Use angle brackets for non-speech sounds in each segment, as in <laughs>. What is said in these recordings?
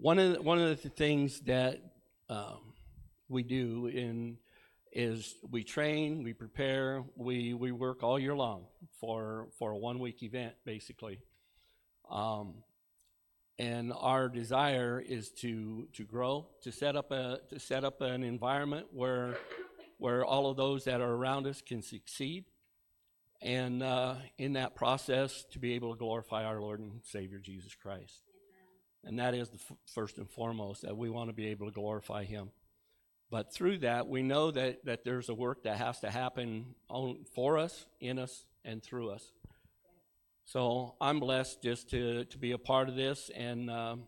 one of the, one of the things that um, we do in is we train, we prepare, we we work all year long for for a one week event basically. Um, and our desire is to to grow, to set up a to set up an environment where where all of those that are around us can succeed, and uh, in that process to be able to glorify our Lord and Savior Jesus Christ. And that is the f- first and foremost that we want to be able to glorify Him. But through that, we know that, that there's a work that has to happen on, for us, in us, and through us. So I'm blessed just to, to be a part of this. And um,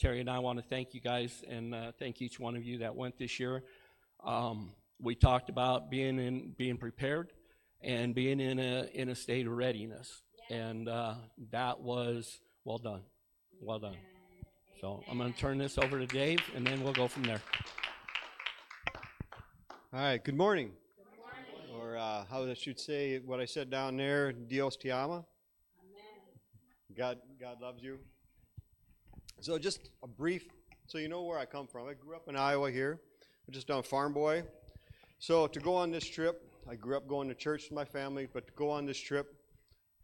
Terry and I want to thank you guys and uh, thank each one of you that went this year. Um, we talked about being in being prepared and being in a in a state of readiness, and uh, that was well done, well done. So I'm going to turn this over to Dave, and then we'll go from there. All right, good morning. Or uh, how I should say what I said down there, Dios te ama. God, God loves you. So just a brief, so you know where I come from. I grew up in Iowa here. I'm just a farm boy. So to go on this trip, I grew up going to church with my family, but to go on this trip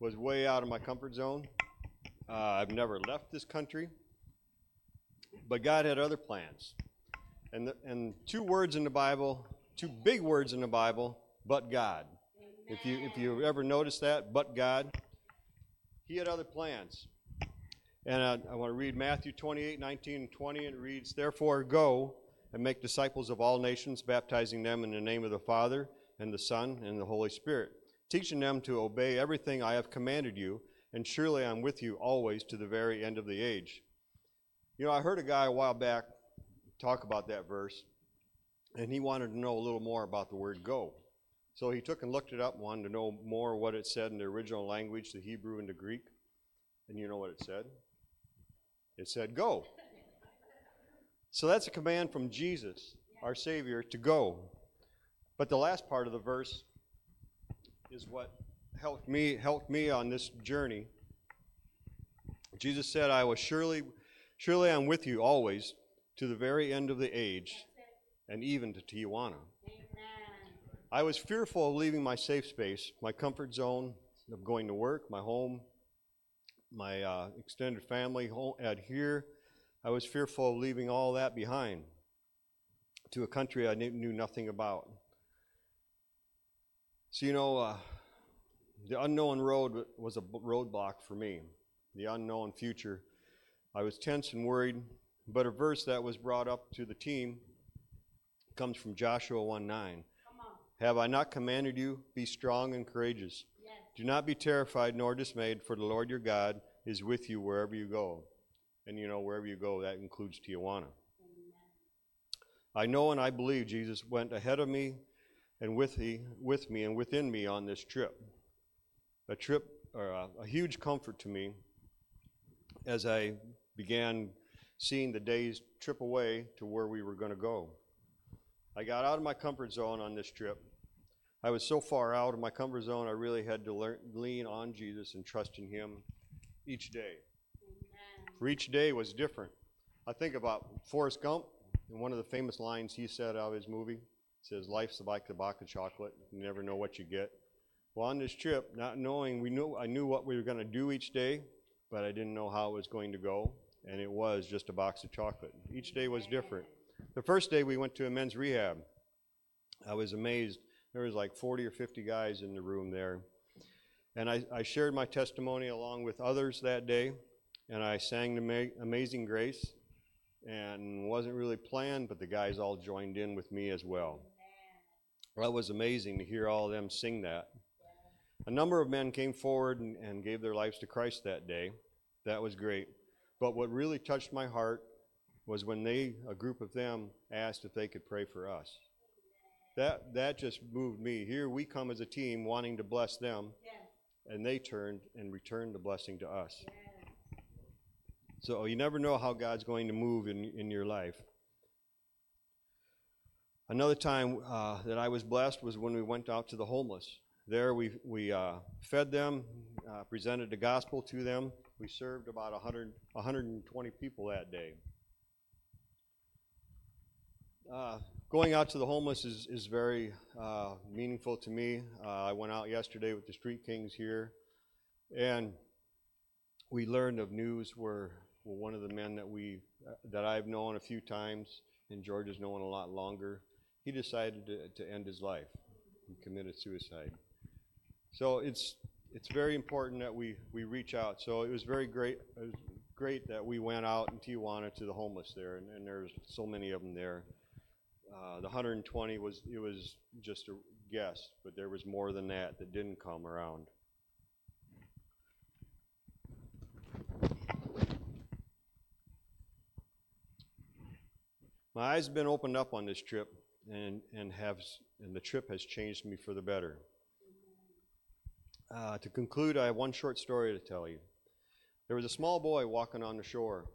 was way out of my comfort zone. Uh, I've never left this country, but God had other plans. And, the, and two words in the Bible, two big words in the Bible, but God. If you if you ever noticed that, but God, He had other plans. And I, I want to read Matthew 28, 19, and 20. And it reads, Therefore, go and make disciples of all nations, baptizing them in the name of the Father, and the Son, and the Holy Spirit, teaching them to obey everything I have commanded you, and surely I'm with you always to the very end of the age. You know, I heard a guy a while back talk about that verse, and he wanted to know a little more about the word go. So he took and looked it up wanted to know more what it said in the original language, the Hebrew and the Greek. And you know what it said? It said, Go. So that's a command from Jesus, our Savior, to go. But the last part of the verse is what helped me helped me on this journey. Jesus said, I was surely surely I'm with you always to the very end of the age and even to Tijuana. I was fearful of leaving my safe space, my comfort zone of going to work, my home, my uh, extended family home at here. I was fearful of leaving all that behind to a country I knew nothing about. So, you know, uh, the unknown road was a roadblock for me, the unknown future. I was tense and worried, but a verse that was brought up to the team comes from Joshua 1 9. Have I not commanded you? Be strong and courageous. Yes. Do not be terrified nor dismayed, for the Lord your God is with you wherever you go. And you know, wherever you go, that includes Tijuana. I know and I believe Jesus went ahead of me and with, he, with me and within me on this trip. A trip, or a, a huge comfort to me as I began seeing the days trip away to where we were going to go. I got out of my comfort zone on this trip. I was so far out of my comfort zone, I really had to learn, lean on Jesus and trust in Him each day. For each day was different. I think about Forrest Gump, and one of the famous lines he said out of his movie says, Life's like a box of chocolate. You never know what you get. Well, on this trip, not knowing, we knew I knew what we were going to do each day, but I didn't know how it was going to go, and it was just a box of chocolate. Each day was different. The first day we went to a men's rehab. I was amazed. There was like 40 or 50 guys in the room there. And I, I shared my testimony along with others that day, and I sang the Ma- Amazing Grace. And wasn't really planned, but the guys all joined in with me as well. Well, it was amazing to hear all of them sing that. A number of men came forward and, and gave their lives to Christ that day. That was great. But what really touched my heart was when they, a group of them, asked if they could pray for us. That, that just moved me. Here we come as a team wanting to bless them, and they turned and returned the blessing to us. So you never know how God's going to move in, in your life. Another time uh, that I was blessed was when we went out to the homeless. There we, we uh, fed them, uh, presented the gospel to them. We served about 100, 120 people that day. Uh, going out to the homeless is, is very uh, meaningful to me. Uh, I went out yesterday with the Street Kings here, and we learned of news where, where one of the men that we uh, that I've known a few times, and George has known a lot longer, he decided to, to end his life. He committed suicide. So it's it's very important that we, we reach out. So it was very great. Was great that we went out in Tijuana to the homeless there, and, and there's so many of them there. Uh, the 120 was it was just a guess, but there was more than that that didn't come around. My eyes have been opened up on this trip, and and have and the trip has changed me for the better. Uh, to conclude, I have one short story to tell you. There was a small boy walking on the shore,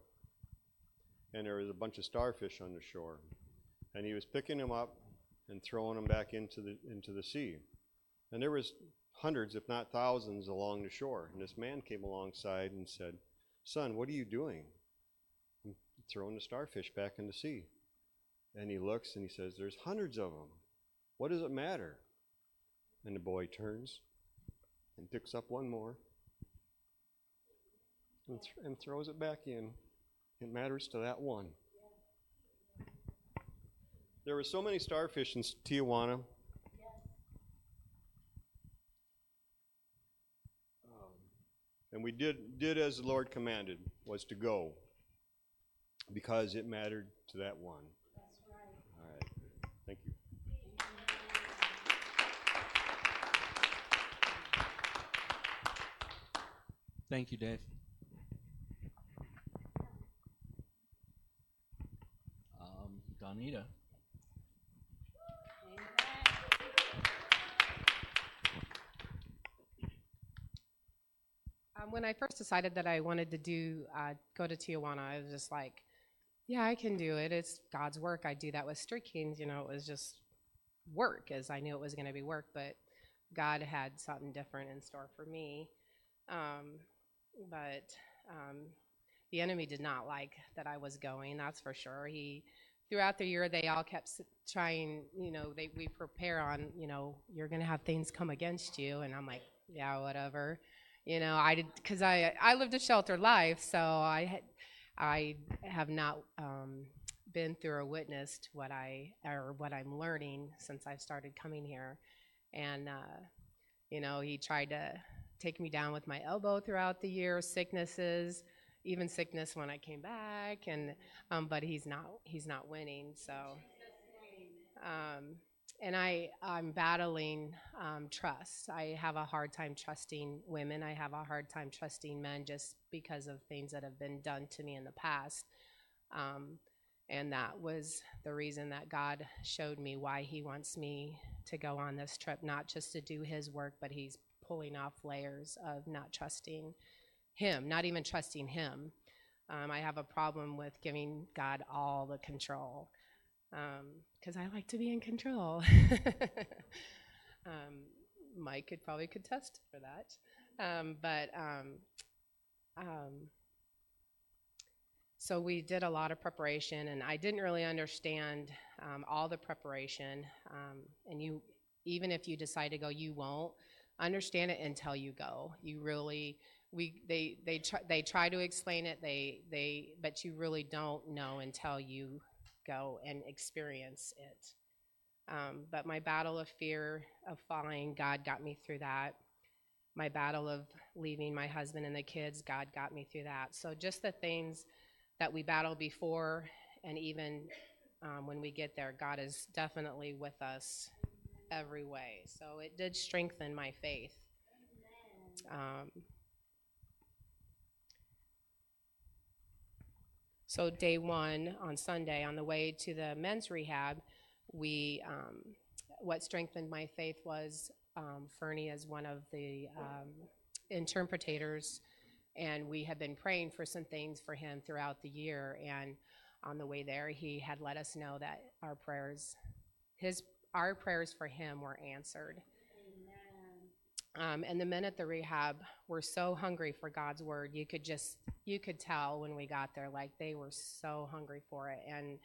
and there was a bunch of starfish on the shore, and he was picking them up and throwing them back into the into the sea. And there was hundreds, if not thousands, along the shore. And this man came alongside and said, "Son, what are you doing?" "I'm throwing the starfish back in the sea. And he looks and he says, "There's hundreds of them. What does it matter?" And the boy turns and picks up one more and, th- and throws it back in. It matters to that one. There were so many starfish in Tijuana. Um, and we did, did as the Lord commanded, was to go because it mattered to that one. All right. Thank you. Thank you, Dave. Um, Donnita. Um, when I first decided that I wanted to do uh, go to Tijuana, I was just like, "Yeah, I can do it. It's God's work. I do that with Street Kings. You know, it was just work, as I knew it was going to be work, but God had something different in store for me. Um, but um, the enemy did not like that I was going. That's for sure. He throughout the year they all kept trying. You know, they we prepare on. You know, you're to have things come against you, and I'm like, yeah, whatever you know i did because i i lived a sheltered life so i had i have not um, been through or witnessed what i or what i'm learning since i've started coming here and uh, you know he tried to take me down with my elbow throughout the year sicknesses even sickness when i came back and um, but he's not he's not winning so um, and I, I'm battling um, trust. I have a hard time trusting women. I have a hard time trusting men just because of things that have been done to me in the past. Um, and that was the reason that God showed me why He wants me to go on this trip, not just to do His work, but He's pulling off layers of not trusting Him, not even trusting Him. Um, I have a problem with giving God all the control because I like to be in control. <laughs> um, Mike could probably contest for that, um, but um, um, so we did a lot of preparation, and I didn't really understand um, all the preparation. Um, and you, even if you decide to go, you won't understand it until you go. You really we they they try, they try to explain it they they but you really don't know until you go and experience it. Um, but my battle of fear of falling, God got me through that. My battle of leaving my husband and the kids, God got me through that. So just the things that we battle before and even um, when we get there, God is definitely with us every way. So it did strengthen my faith. Um, So day one on Sunday, on the way to the men's rehab, we um, what strengthened my faith was um, Fernie as one of the um, interpreters, and we had been praying for some things for him throughout the year. And on the way there, he had let us know that our prayers, his our prayers for him were answered. Um, and the men at the rehab were so hungry for God's word. You could just, you could tell when we got there, like they were so hungry for it. And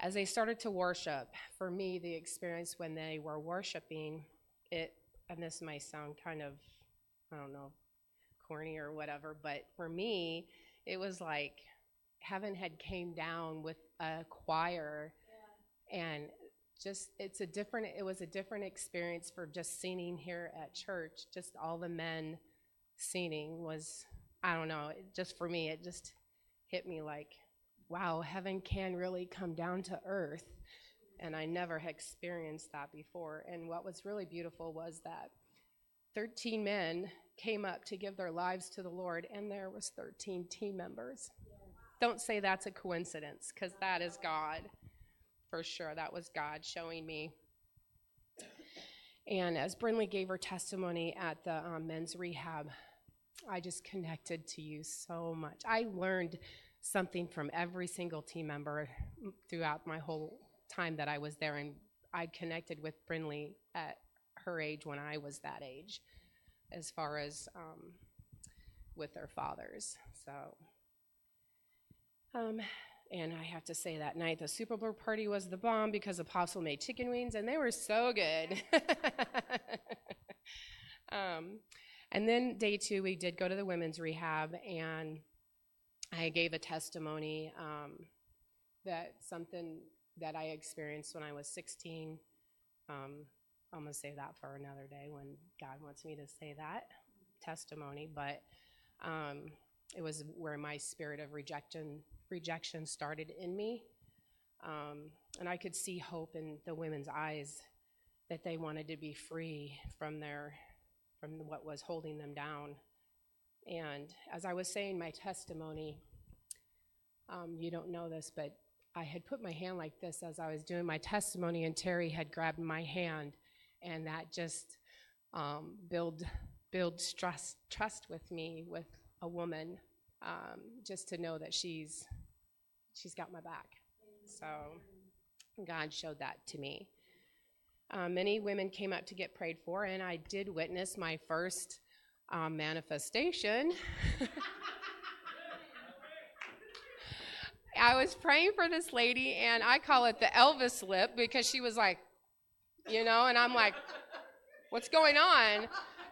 as they started to worship, for me, the experience when they were worshiping, it, and this might sound kind of, I don't know, corny or whatever, but for me, it was like heaven had came down with a choir and just it's a different it was a different experience for just singing here at church. Just all the men singing was i don't know just for me it just hit me like wow heaven can really come down to earth. And i never had experienced that before. And what was really beautiful was that 13 men came up to give their lives to the lord and there was 13 team members. Don't say that's a coincidence because that is god for sure that was god showing me and as Brindley gave her testimony at the um, men's rehab, I just connected to you so much. I learned something from every single team member throughout my whole time that I was there, and I connected with Brindley at her age when I was that age, as far as um, with their fathers. So, um, and I have to say that night the Super Bowl party was the bomb because Apostle made chicken wings and they were so good. <laughs> um, and then day two, we did go to the women's rehab and I gave a testimony um, that something that I experienced when I was 16. Um, I'm going to save that for another day when God wants me to say that testimony. But um, it was where my spirit of rejection rejection started in me. Um, and I could see hope in the women's eyes that they wanted to be free from their from what was holding them down. And as I was saying my testimony, um, you don't know this, but I had put my hand like this as I was doing my testimony, and Terry had grabbed my hand, and that just um, build trust trust with me with a woman, um, just to know that she's she's got my back. So God showed that to me. Uh, many women came up to get prayed for, and I did witness my first um, manifestation. <laughs> I was praying for this lady, and I call it the Elvis lip because she was like, you know, and I'm like, what's going on?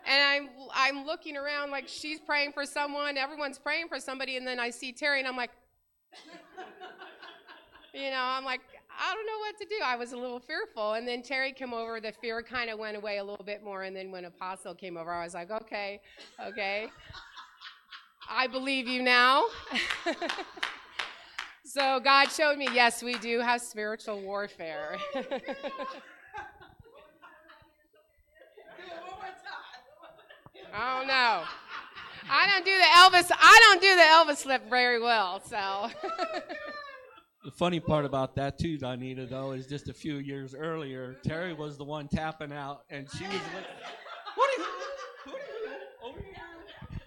And I'm I'm looking around like she's praying for someone, everyone's praying for somebody, and then I see Terry, and I'm like, you know, I'm like, I don't know what to do. I was a little fearful. And then Terry came over, the fear kind of went away a little bit more. And then when Apostle came over, I was like, okay, okay. I believe you now. <laughs> so God showed me, yes, we do have spiritual warfare. <laughs> I don't know. I don't do the Elvis. I don't do the Elvis lip very well. So. <laughs> The funny part about that too, Donnita, though, is just a few years earlier, Terry was the one tapping out, and she was like, "What are you? What are you? Over here."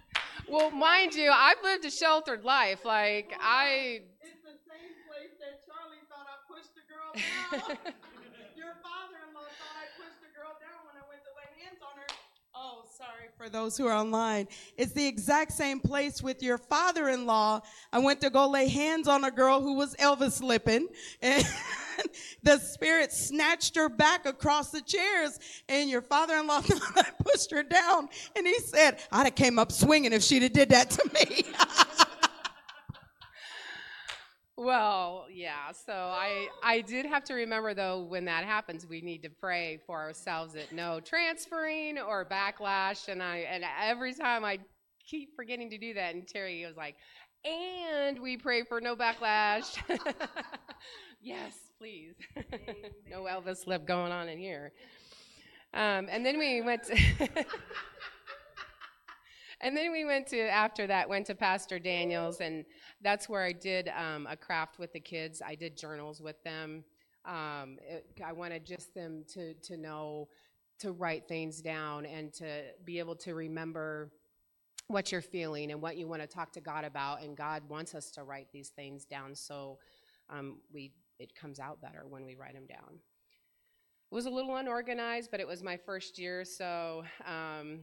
Well, mind you, I've lived a sheltered life. Like I. It's the same place that Charlie thought I pushed the girl down. <laughs> Your father-in-law thought I pushed the girl down when I went to lay hands on her. Oh, sorry for those who are online. It's the exact same place with your father-in-law. I went to go lay hands on a girl who was Elvis lipping, and <laughs> the spirit snatched her back across the chairs. And your father-in-law <laughs> pushed her down, and he said, "I'd have came up swinging if she'd have did that to me." <laughs> Well, yeah. So I I did have to remember though when that happens, we need to pray for ourselves that no transferring or backlash. And I and every time I keep forgetting to do that, and Terry was like, "And we pray for no backlash." <laughs> yes, please. <laughs> no Elvis lip going on in here. Um, and then we went. To <laughs> and then we went to after that went to pastor daniels and that's where i did um, a craft with the kids. I did journals with them. Um, it, i wanted just them to, to know to write things down and to be able to remember what you're feeling and what you want to talk to god about and god wants us to write these things down. So um, we it comes out better when we write them down. It was a little unorganized but it was my first year so um,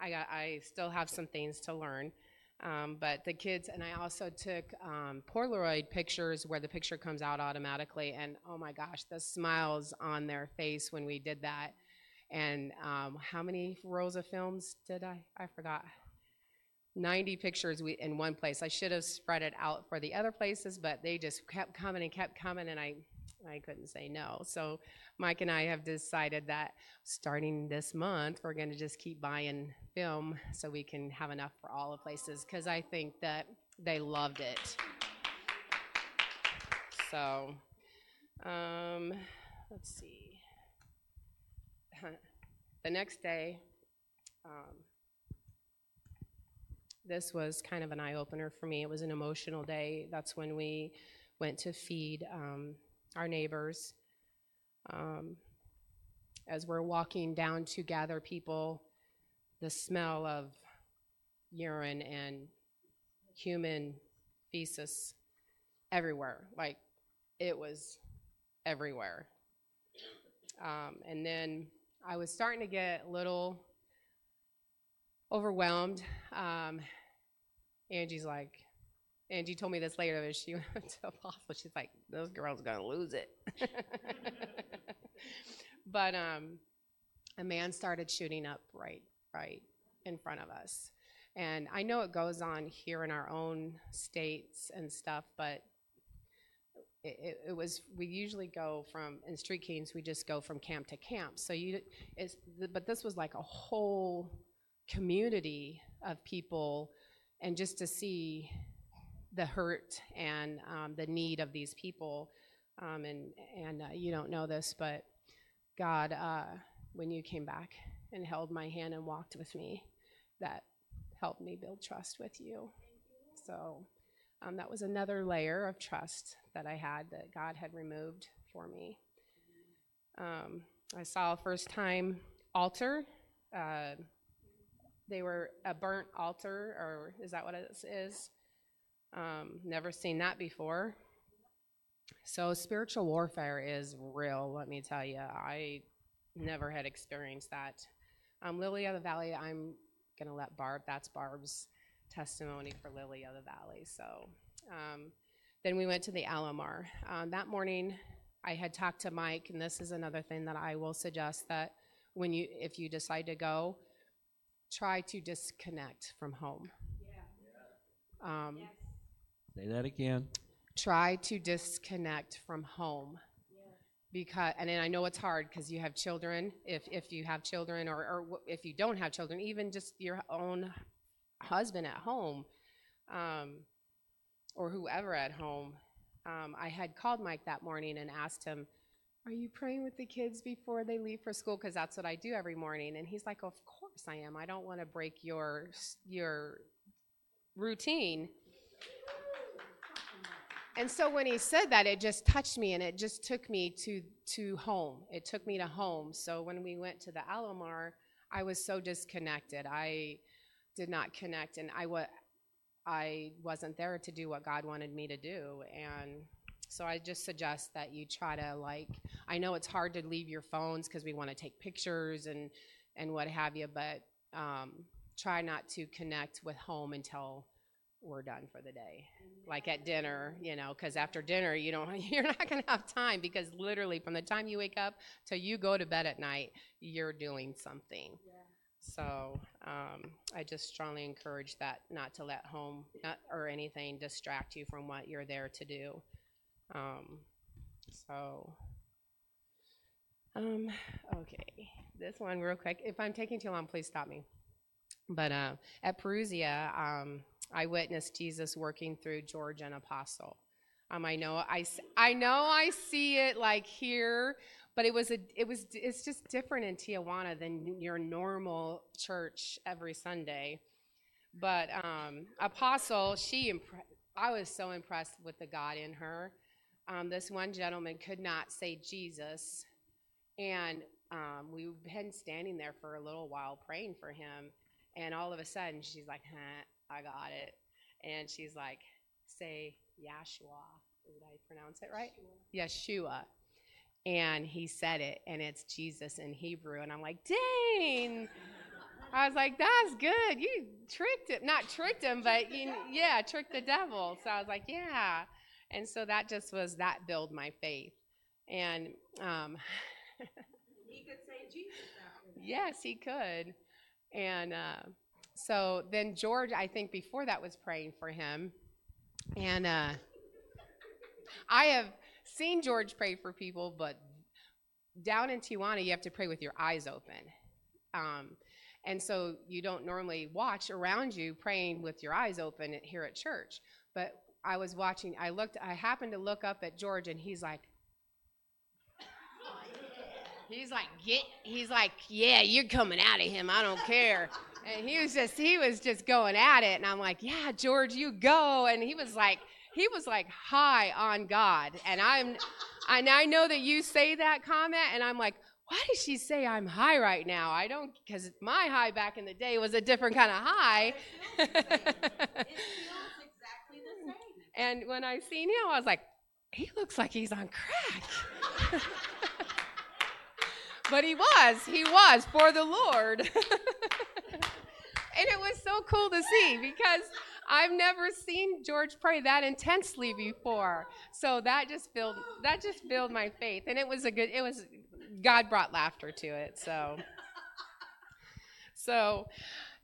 I got I still have some things to learn. Um, but the kids, and I also took um, Polaroid pictures where the picture comes out automatically. And oh my gosh, the smiles on their face when we did that. And um, how many rolls of films did I? I forgot. 90 pictures we, in one place. I should have spread it out for the other places, but they just kept coming and kept coming, and I, I couldn't say no. So Mike and I have decided that starting this month, we're going to just keep buying film so we can have enough for all the places because I think that they loved it. So, um, let's see. The next day, um, this was kind of an eye opener for me. It was an emotional day. That's when we went to feed um, our neighbors. Um, as we're walking down to gather people, the smell of urine and human feces everywhere. Like it was everywhere. Um, and then I was starting to get a little overwhelmed. Um, Angie's like, Angie told me this later as she <laughs> went to Apostle. She's like, those girls gonna lose it. <laughs> but um, a man started shooting up right, right in front of us. And I know it goes on here in our own states and stuff, but it, it was we usually go from in street kings we just go from camp to camp so you it's but this was like a whole community of people and just to see the hurt and um, the need of these people um, and and uh, you don't know this but god uh, when you came back and held my hand and walked with me that helped me build trust with you so um, that was another layer of trust that I had that God had removed for me. Um, I saw a first time altar. Uh, they were a burnt altar, or is that what it is? Um, never seen that before. So spiritual warfare is real. Let me tell you, I never had experienced that. Um, Lily of the Valley, I'm gonna let Barb. That's Barb's testimony for Lily of the Valley. So um, then we went to the Alomar. Um, that morning, I had talked to Mike, and this is another thing that I will suggest that when you, if you decide to go, try to disconnect from home. Yeah. Um, Say that again. try to disconnect from home. Because and then i know it's hard because you have children. If if you have children or, or if you don't have children even just your own husband at home um, or whoever at home um, i had called mike that morning and asked him are you praying with the kids before they leave for school? Because that's what i do every morning. And he's like of course i am. I don't want to break your your routine and so when he said that, it just touched me, and it just took me to to home. It took me to home. So when we went to the Alomar, I was so disconnected. I did not connect, and I wa- I wasn't there to do what God wanted me to do. And so I just suggest that you try to like. I know it's hard to leave your phones because we want to take pictures and and what have you, but um, try not to connect with home until we're done for the day. Like at dinner you know because after dinner you don't <laughs> you're not going to have time because literally from the time you wake up till you go to bed at night you're doing something. So um, i just strongly encourage that not to let home not, or anything distract you from what you're there to do. Um, so um, okay. This one real quick. If i'm taking too long please stop me but uh, at perusia um, I witnessed Jesus working through George and Apostle. Um, I know I, I know I see it like here, but it was a it was it's just different in Tijuana than your normal church every Sunday. But um, Apostle, she impre- I was so impressed with the God in her. Um, this one gentleman could not say Jesus, and um, we've been standing there for a little while praying for him, and all of a sudden she's like, "Huh." I got it. And she's like, say Yahshua. Did I pronounce it right? Yeshua. And he said it, and it's Jesus in Hebrew. And I'm like, dang. I was like, that's good. You tricked him. Not tricked him, but you, yeah, tricked the devil. So I was like, yeah. And so that just was that build my faith. And um, <laughs> He could say Jesus after that. yes, he could. And uh, so then George, I think before that was praying for him. And uh, I have seen George pray for people, but down in Tijuana, you have to pray with your eyes open. Um, and so you don't normally watch around you praying with your eyes open here at church. But I was watching, I looked, I happened to look up at George, and he's like, He's like, get. He's like, yeah, you're coming out of him. I don't care. And he was just, he was just going at it, and I'm like, yeah, George, you go. And he was like, he was like high on God, and I'm, and I know that you say that comment, and I'm like, why does she say I'm high right now? I don't, because my high back in the day was a different kind of high. It feels exactly the same. and when I seen him, I was like, he looks like he's on crack. <laughs> but he was, he was for the Lord. <laughs> and it was so cool to see because I've never seen George pray that intensely before. So that just filled that just filled my faith. And it was a good it was God brought laughter to it. So so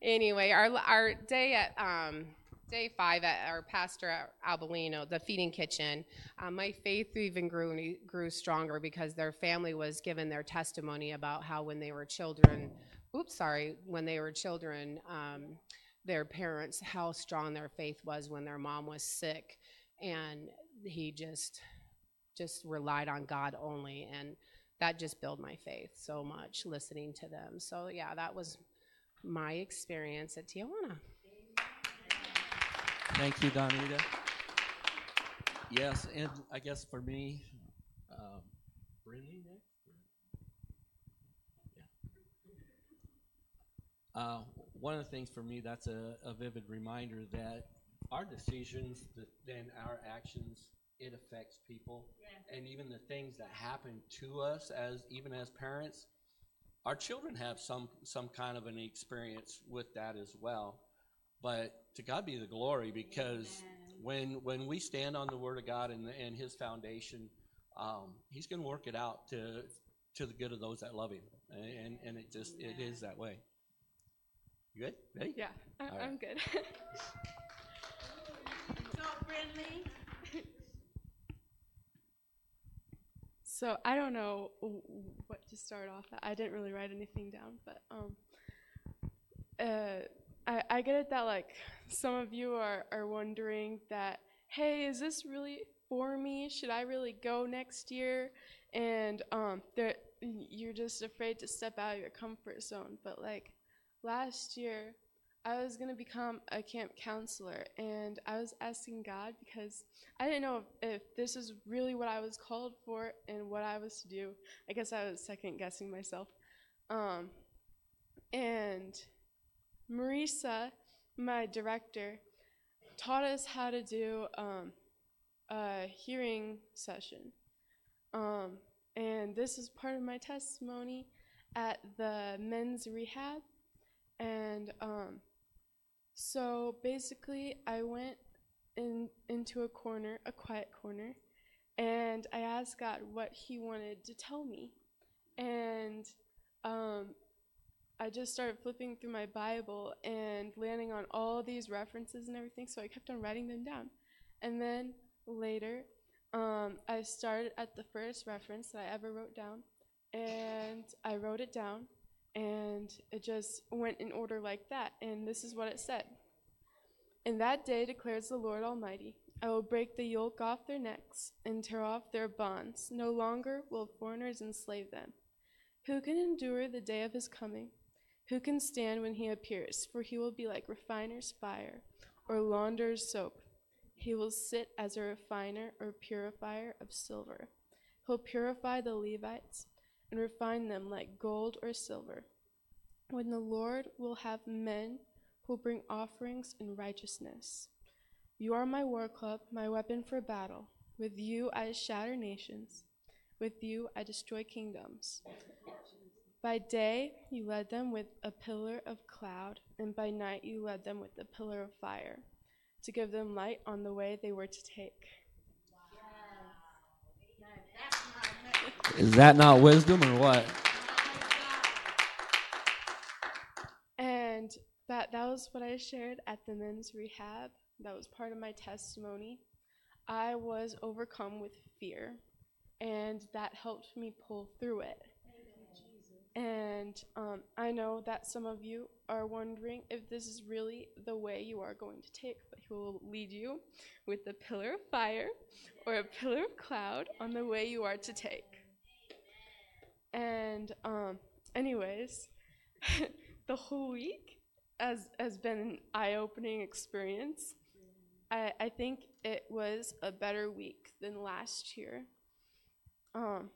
anyway, our our day at um day five at our pastor at Albolino, the feeding kitchen, um, my faith even grew grew stronger because their family was given their testimony about how when they were children, oops, sorry, when they were children, um, their parents, how strong their faith was when their mom was sick, and he just just relied on God only, and that just built my faith so much listening to them. So yeah, that was my experience at Tijuana. Thank you, Donnita. Yes, and I guess for me, um, Brittany next? Yeah. Uh, one of the things for me, that's a, a vivid reminder that our decisions, then our actions, it affects people. And even the things that happen to us as, even as parents, our children have some, some kind of an experience with that as well. But to God be the glory because when when we stand on the Word of God and, and His foundation, um, He's going to work it out to to the good of those that love Him, and and it just it is that way. You good? Ready? Yeah, I, All right. I'm good. <laughs> So friendly. so I don't know w- w- what to start off. At. I didn't really write anything down, but um, uh, I I get it that like some of you are are wondering that hey, is this really for me? Should I really go next year? And um, you're just afraid to step out of your comfort zone. But like last year, I was gonna become a camp counselor, and I was asking God because I didn't know if, if this is really what I was called for and what I was to do. I guess I was second guessing myself. Um, and Marisa, my director, taught us how to do um, a hearing session. Um, and this is part of my testimony at the men's rehab. And um, so basically, I went in into a corner, a quiet corner, and I asked God what He wanted to tell me, and um, I just started flipping through my Bible and landing on all these references and everything. So I kept on writing them down, and then later, um, I started at the first reference that I ever wrote down, and I wrote it down, and it just went in order like that. And this is what it said. In that day declares the Lord Almighty, I will break the yoke off their necks and tear off their bonds. No longer will foreigners enslave them. Who can endure the day of his coming? Who can stand when he appears? For he will be like refiner's fire or launderer's soap. He will sit as a refiner or purifier of silver. He'll purify the Levites and refine them like gold or silver. When the Lord will have men who bring offerings in righteousness. You are my war club, my weapon for battle. With you I shatter nations. With you I destroy kingdoms. By day you led them with a pillar of cloud, and by night you led them with a pillar of fire, to give them light on the way they were to take. Is that not wisdom or what? And that that was what I shared at the men's rehab. That was part of my testimony. I was overcome with fear, and that helped me pull through it. And um, I know that some of you are wondering if this is really the way you are going to take, but He will lead you with a pillar of fire or a pillar of cloud on the way you are to take. And, um, anyways, <laughs> the whole week has, has been an eye opening experience. I, I think it was a better week than last year. Um,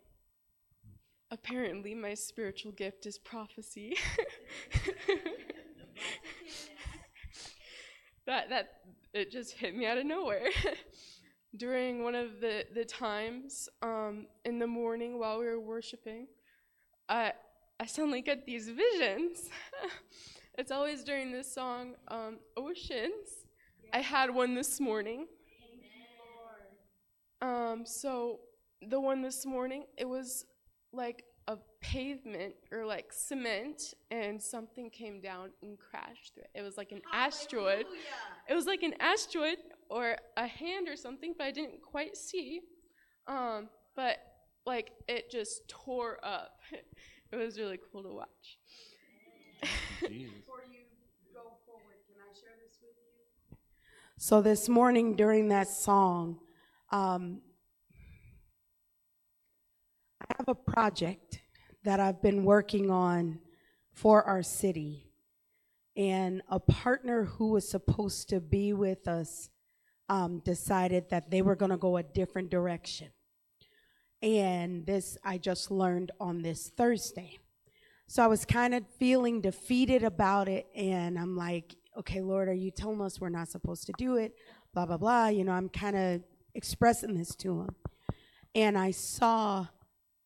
apparently, my spiritual gift is prophecy. <laughs> that, that, it just hit me out of nowhere. <laughs> During one of the, the times um, in the morning while we were worshiping, I, I suddenly get these visions. <laughs> it's always during this song, um, Oceans. I had one this morning. Um, so the one this morning, it was like a pavement or like cement, and something came down and crashed through it. It was like an asteroid. It was like an asteroid or a hand or something, but I didn't quite see. Um, but like it just tore up. <laughs> it was really cool to watch. <laughs> So this morning during that song, um, I have a project that I've been working on for our city. And a partner who was supposed to be with us um, decided that they were going to go a different direction. And this I just learned on this Thursday. So I was kind of feeling defeated about it. And I'm like, okay, Lord, are you telling us we're not supposed to do it? Blah, blah, blah. You know, I'm kind of expressing this to him. And I saw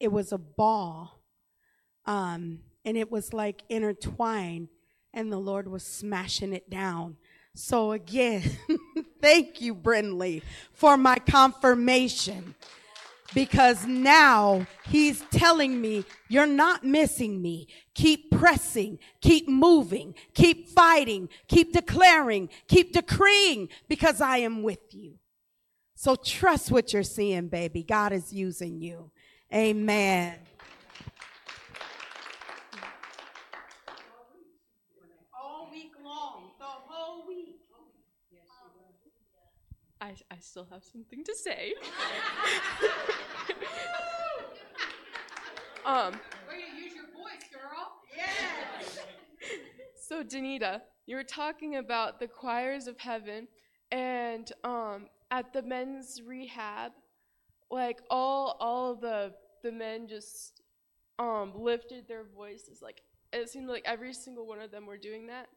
it was a ball, um, and it was like intertwined, and the Lord was smashing it down. So again, <laughs> thank you, Brindley, for my confirmation. Because now he's telling me, you're not missing me. Keep pressing, keep moving, keep fighting, keep declaring, keep decreeing, because I am with you. So trust what you're seeing, baby. God is using you. Amen. All week long, the whole week. I, I still have something to say. <laughs> um, Way to use your voice, girl. Yes. <laughs> so, Donnita, you were talking about the choirs of heaven, and um, at the men's rehab, like all all the the men just um, lifted their voices. Like it seemed like every single one of them were doing that,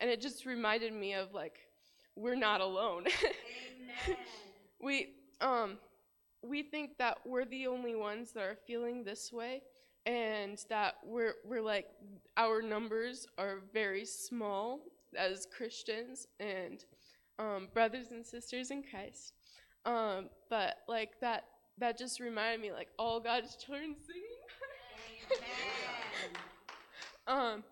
and it just reminded me of like we're not alone. <laughs> we um we think that we're the only ones that are feeling this way and that we're we're like our numbers are very small as Christians and um, brothers and sisters in Christ. Um, but like that that just reminded me like all God's children singing. um,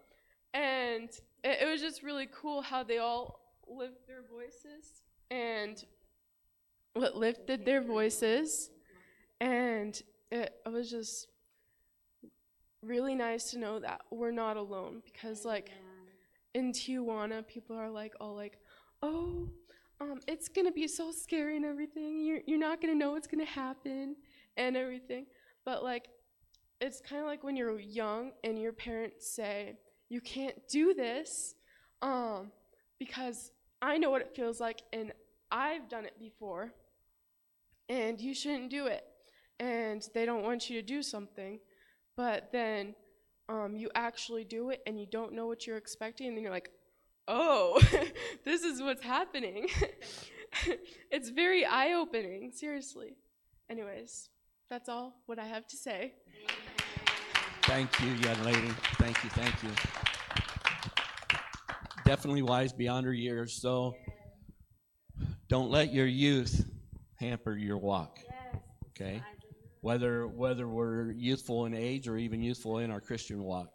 and it, it was just really cool how they all lift their voices and what lifted their voices. And it, it was just really nice to know that we're not alone because like in Tijuana people are like all like oh um it's gonna be so scary and everything. You're, you're not gonna know what's gonna happen and everything. But like it's kind of like when you're young and your parents say you can't do this um because I know what it feels like and I've done it before and you shouldn't do it and they don't want you to do something. But then um, you actually do it and you don't know what you're expecting and then you're like oh <laughs> this is what's happening <laughs> it's very eye-opening seriously anyways that's all what i have to say Thank you, young lady. Thank you, thank you. Definitely wise beyond her years, so don't let your youth hamper your walk. Okay? Whether whether we're youthful in age or even youthful in our Christian walk.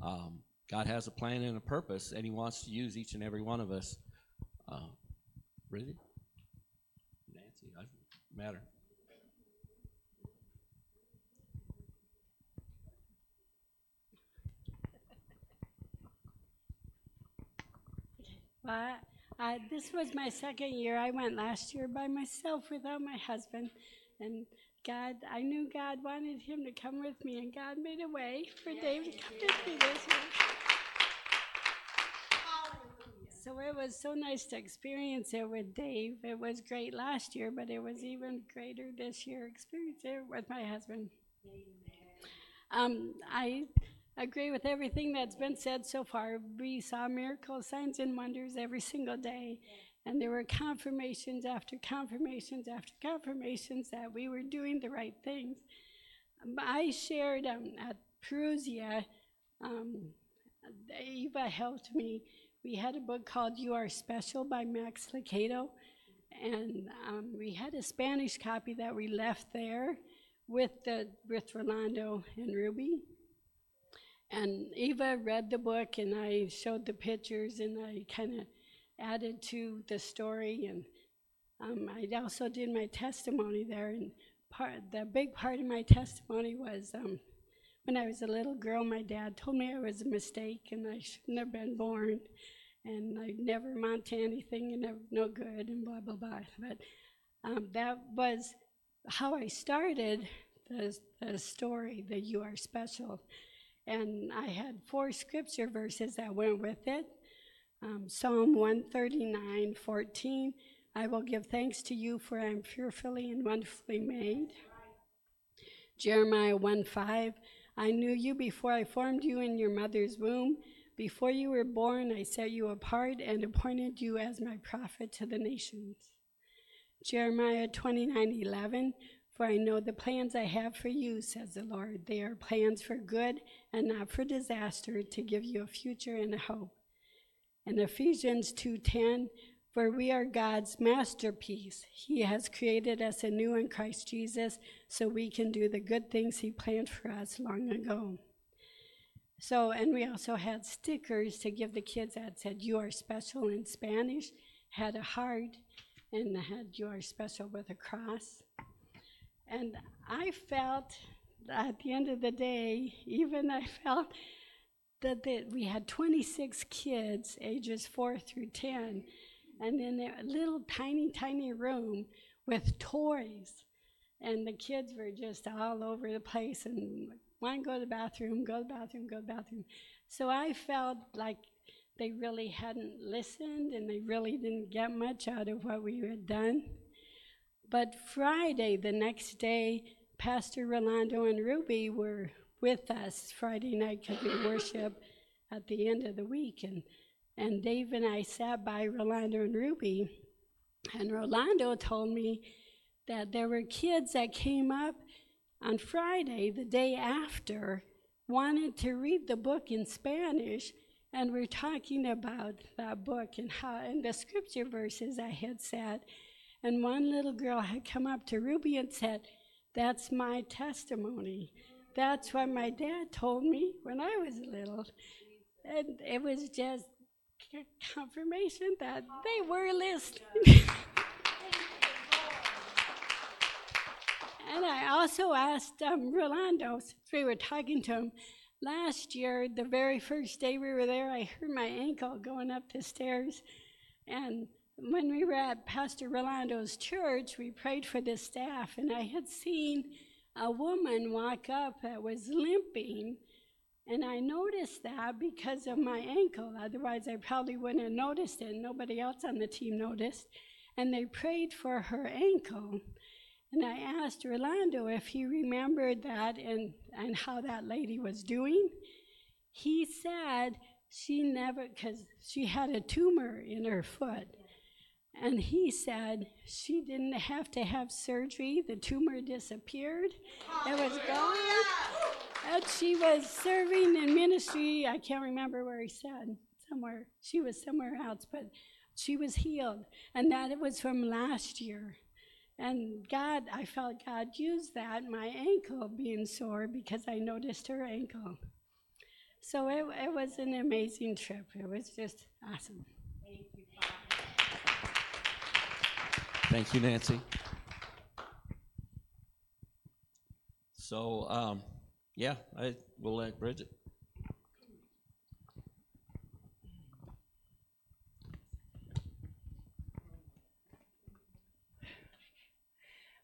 Um, God has a plan and a purpose, and He wants to use each and every one of us. Uh, really? Nancy, doesn't matter. Well, I, this was my second year. I went last year by myself without my husband. And God, I knew God wanted him to come with me, and God made a way for Dave to come with me this year. So it was so nice to experience it with Dave. It was great last year, but it was even greater this year, experience it with my husband. Um, I agree with everything that's been said so far. We saw miracles, signs, and wonders every single day. And there were confirmations after confirmations after confirmations that we were doing the right things. Um, I shared um, at Perusia, um, Eva helped me. We had a book called You Are Special by Max Lucado. And um, we had a Spanish copy that we left there with, the, with Rolando and Ruby. And Eva read the book, and I showed the pictures, and I kind of added to the story. And um, I also did my testimony there. And part, the big part of my testimony was um, when I was a little girl, my dad told me I was a mistake and I shouldn't have been born, and I'd never amount to anything and never, no good, and blah blah blah. But um, that was how I started the, the story that you are special. And I had four scripture verses that went with it. Um, Psalm 139, 14. I will give thanks to you, for I am fearfully and wonderfully made. Jeremiah 1 5. I knew you before I formed you in your mother's womb. Before you were born, I set you apart and appointed you as my prophet to the nations. Jeremiah 29 11. For I know the plans I have for you, says the Lord. They are plans for good and not for disaster, to give you a future and a hope. And Ephesians 2:10, for we are God's masterpiece. He has created us anew in Christ Jesus so we can do the good things he planned for us long ago. So, and we also had stickers to give the kids that said you are special in Spanish, had a heart, and had you are special with a cross. And I felt at the end of the day, even I felt that, that we had 26 kids, ages 4 through 10, and in a little tiny, tiny room with toys. And the kids were just all over the place and one go to the bathroom, go to the bathroom, go to the bathroom. So I felt like they really hadn't listened and they really didn't get much out of what we had done. But Friday, the next day, Pastor Rolando and Ruby were with us Friday night because we worship at the end of the week. And, and Dave and I sat by Rolando and Ruby. And Rolando told me that there were kids that came up on Friday, the day after, wanted to read the book in Spanish. And we're talking about that book and how, and the scripture verses I had said. And one little girl had come up to Ruby and said, That's my testimony. That's what my dad told me when I was little. And it was just confirmation that they were listening. and I also asked um, Rolando, since we were talking to him, last year, the very first day we were there, I hurt my ankle going up the stairs. And when we were at Pastor Rolando's church, we prayed for the staff, and I had seen a woman walk up that was limping, and I noticed that because of my ankle. Otherwise, I probably wouldn't have noticed it. Nobody else on the team noticed. And they prayed for her ankle. And I asked Rolando if he remembered that and, and how that lady was doing. He said she never, because she had a tumor in her foot. And he said she didn't have to have surgery. The tumor disappeared. It was gone. And she was serving in ministry. I can't remember where he said, somewhere. She was somewhere else, but she was healed. And that it was from last year. And God, I felt God used that, my ankle being sore, because I noticed her ankle. So it, it was an amazing trip. It was just awesome. Thank you, Nancy. So, um, yeah, I will let Bridget.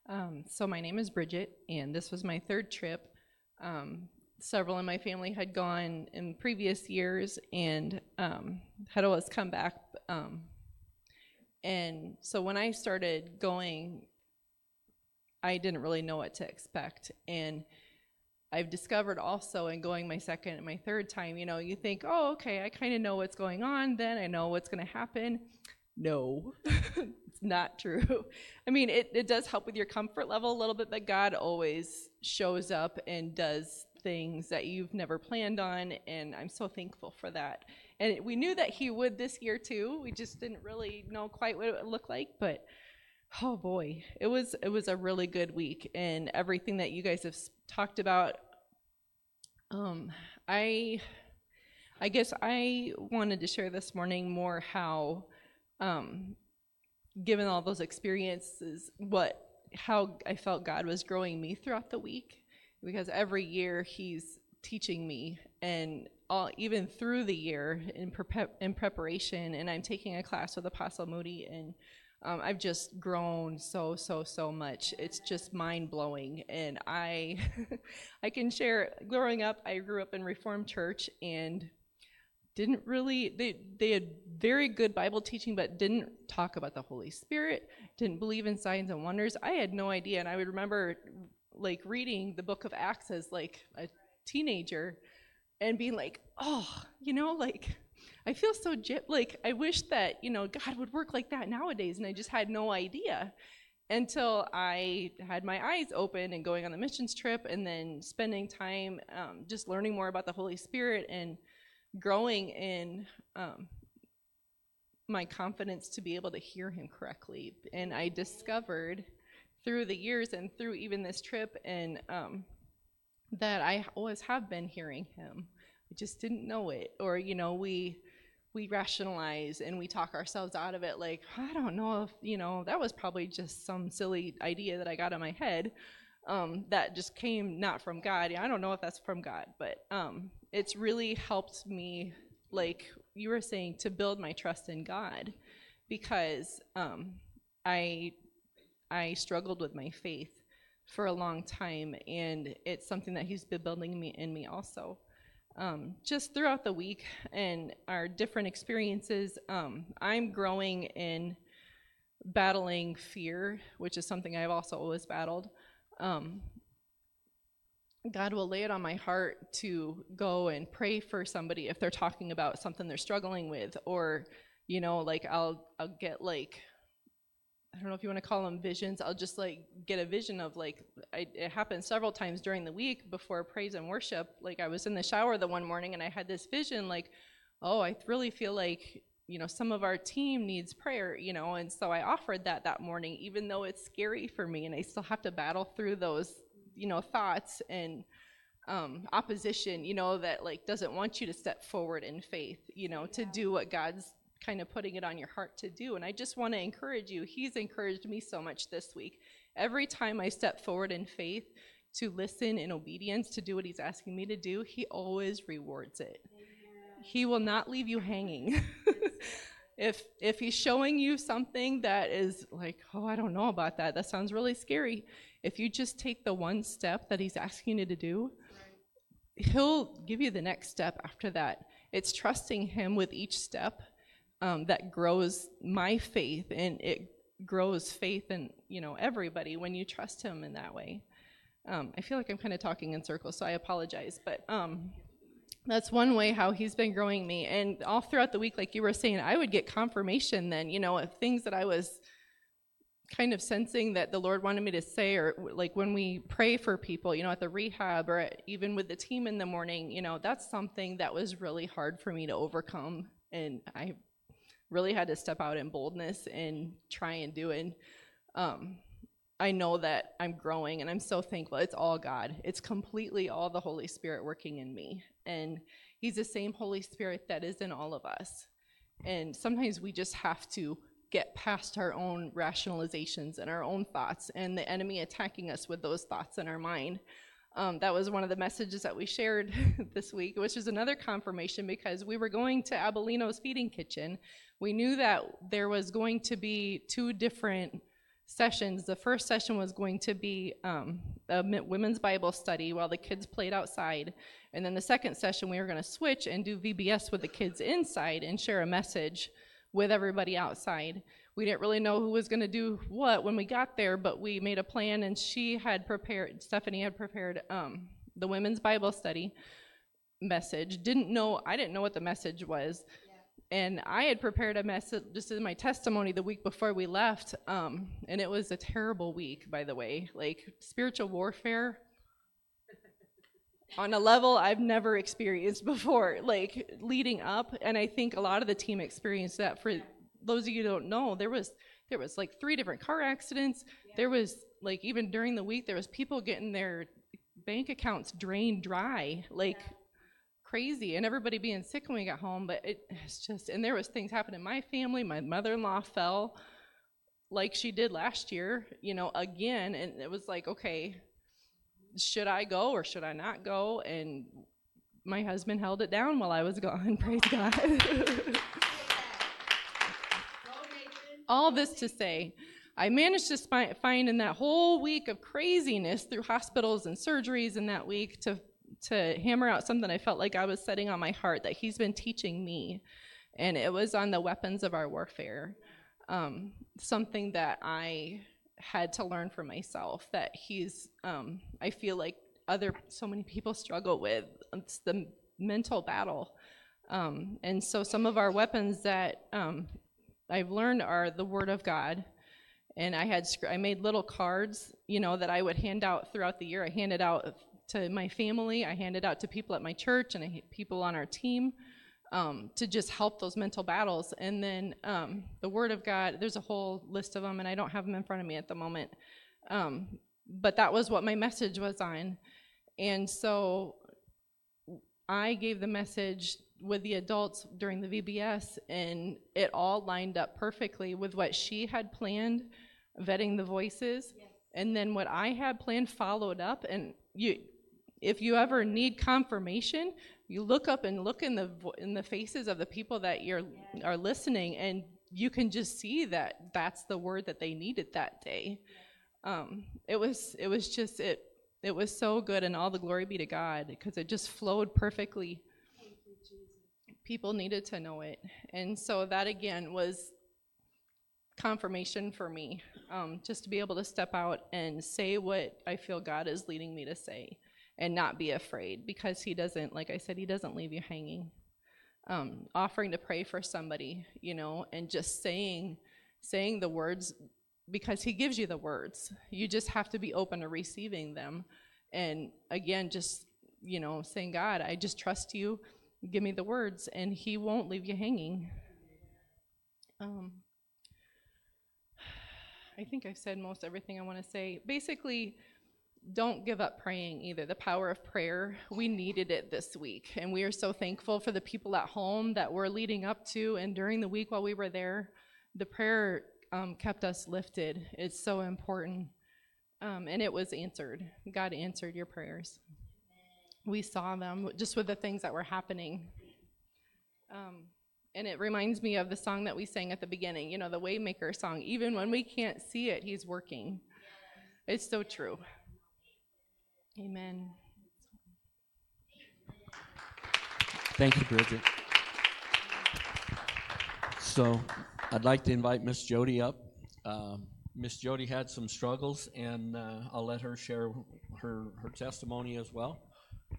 Um, so my name is Bridget, and this was my third trip. Um, several in my family had gone in previous years and um, had always come back. Um, and so when I started going, I didn't really know what to expect. And I've discovered also in going my second and my third time, you know, you think, oh, okay, I kind of know what's going on, then I know what's going to happen. No, <laughs> it's not true. I mean, it, it does help with your comfort level a little bit, but God always shows up and does things that you've never planned on, and I'm so thankful for that. And we knew that He would this year too. We just didn't really know quite what it would look like, but oh boy, it was it was a really good week, and everything that you guys have talked about. Um, I, I guess I wanted to share this morning more how um, given all those experiences, what how I felt God was growing me throughout the week, because every year He's teaching me, and all, even through the year in prep in preparation, and I'm taking a class with Apostle Moody, and um, I've just grown so so so much. It's just mind blowing, and I <laughs> I can share. Growing up, I grew up in Reformed Church, and didn't really they they had very good bible teaching but didn't talk about the holy spirit didn't believe in signs and wonders i had no idea and i would remember like reading the book of acts as like a teenager and being like oh you know like i feel so j- like i wish that you know god would work like that nowadays and i just had no idea until i had my eyes open and going on the missions trip and then spending time um, just learning more about the holy spirit and growing in um, my confidence to be able to hear him correctly. And I discovered through the years and through even this trip and um, that I always have been hearing him. I just didn't know it. Or, you know, we we rationalize and we talk ourselves out of it like, I don't know if, you know, that was probably just some silly idea that I got in my head. Um, that just came not from God. I don't know if that's from God, but um, it's really helped me, like you were saying, to build my trust in God, because um, I I struggled with my faith for a long time, and it's something that He's been building me in me also. Um, just throughout the week and our different experiences, um, I'm growing in battling fear, which is something I've also always battled. Um, God will lay it on my heart to go and pray for somebody if they're talking about something they're struggling with, or you know, like I'll I'll get like I don't know if you want to call them visions. I'll just like get a vision of like I, it happened several times during the week before praise and worship. Like I was in the shower the one morning and I had this vision like, oh, I really feel like you know some of our team needs prayer, you know, and so I offered that that morning, even though it's scary for me and I still have to battle through those you know thoughts and um, opposition, you know, that like doesn't want you to step forward in faith, you know, to do what God's kind of putting it on your heart to do. And I just want to encourage you. He's encouraged me so much this week. Every time I step forward in faith to listen in obedience to do what he's asking me to do, he always rewards it. He will not leave you hanging. <laughs> if if he's showing you something that is like, "Oh, I don't know about that. That sounds really scary." If you just take the one step that he's asking you to do, he'll give you the next step after that. It's trusting him with each step um, that grows my faith and it grows faith in you know everybody when you trust him in that way um, i feel like i'm kind of talking in circles so i apologize but um, that's one way how he's been growing me and all throughout the week like you were saying i would get confirmation then you know of things that i was kind of sensing that the Lord wanted me to say, or like when we pray for people, you know, at the rehab or at- even with the team in the morning, you know, that's something that was really hard for me to overcome. And I really had to step out in boldness and try and do it. Um, I know that I'm growing and I'm so thankful. It's all God. It's completely all the Holy Spirit working in me. And He's the same Holy Spirit that is in all of us. And sometimes we just have to get past our own rationalizations and our own thoughts and the enemy attacking us with those thoughts in our mind. Um, that was one of the messages that we shared <laughs> this week, which is another confirmation because we were going to Abolino's feeding kitchen. We knew that there was going to be two different sessions. The first session was going to be um, a women's Bible study while the kids played outside. And then the second session, we were going to switch and do VBS with the kids inside and share a message with everybody outside. We didn't really know who was going to do what when we got there, but we made a plan, and she had prepared, Stephanie had prepared um, the women's Bible study message. Didn't know, I didn't know what the message was. And I had prepared a message just in my testimony the week before we left, um, and it was a terrible week, by the way. Like spiritual warfare on a level I've never experienced before, like leading up. And I think a lot of the team experienced that. For those of you who don't know, there was there was like three different car accidents. There was like even during the week there was people getting their bank accounts drained dry, like crazy, and everybody being sick when we got home. But it, it's just and there was things happening in my family. My mother-in-law fell like she did last year, you know, again, and it was like, okay, should I go or should I not go? And my husband held it down while I was gone. <laughs> Praise God. All this to say, I managed to find in that whole week of craziness through hospitals and surgeries in that week to to hammer out something I felt like I was setting on my heart that he's been teaching me, and it was on the weapons of our warfare. Um, something that I had to learn for myself that he's um, i feel like other so many people struggle with it's the mental battle um, and so some of our weapons that um, i've learned are the word of god and i had I made little cards you know that i would hand out throughout the year i handed out to my family i handed out to people at my church and I, people on our team um, to just help those mental battles. And then um, the Word of God, there's a whole list of them, and I don't have them in front of me at the moment. Um, but that was what my message was on. And so I gave the message with the adults during the VBS, and it all lined up perfectly with what she had planned, vetting the voices, and then what I had planned followed up. And you, if you ever need confirmation, you look up and look in the in the faces of the people that you're are listening, and you can just see that that's the word that they needed that day. Um, it was it was just it it was so good, and all the glory be to God because it just flowed perfectly. People needed to know it, and so that again was confirmation for me, um, just to be able to step out and say what I feel God is leading me to say and not be afraid because he doesn't like i said he doesn't leave you hanging. Um, offering to pray for somebody you know and just saying saying the words because he gives you the words. You just have to be open to receiving them. And again just you know saying god i just trust you. Give me the words and he won't leave you hanging. Um, <sighs> i think i've said most everything i want to say. Basically don't give up praying either. The power of prayer, we needed it this week. And we are so thankful for the people at home that we're leading up to. And during the week while we were there, the prayer um, kept us lifted. It's so important. Um, and it was answered. God answered your prayers. We saw them just with the things that were happening. Um, and it reminds me of the song that we sang at the beginning, you know, the Waymaker song. Even when we can't see it, He's working. It's so true. Amen. Thank you, Bridget. So I'd like to invite Miss Jodi up. Um, Miss Jodi had some struggles, and uh, I'll let her share her, her testimony as well.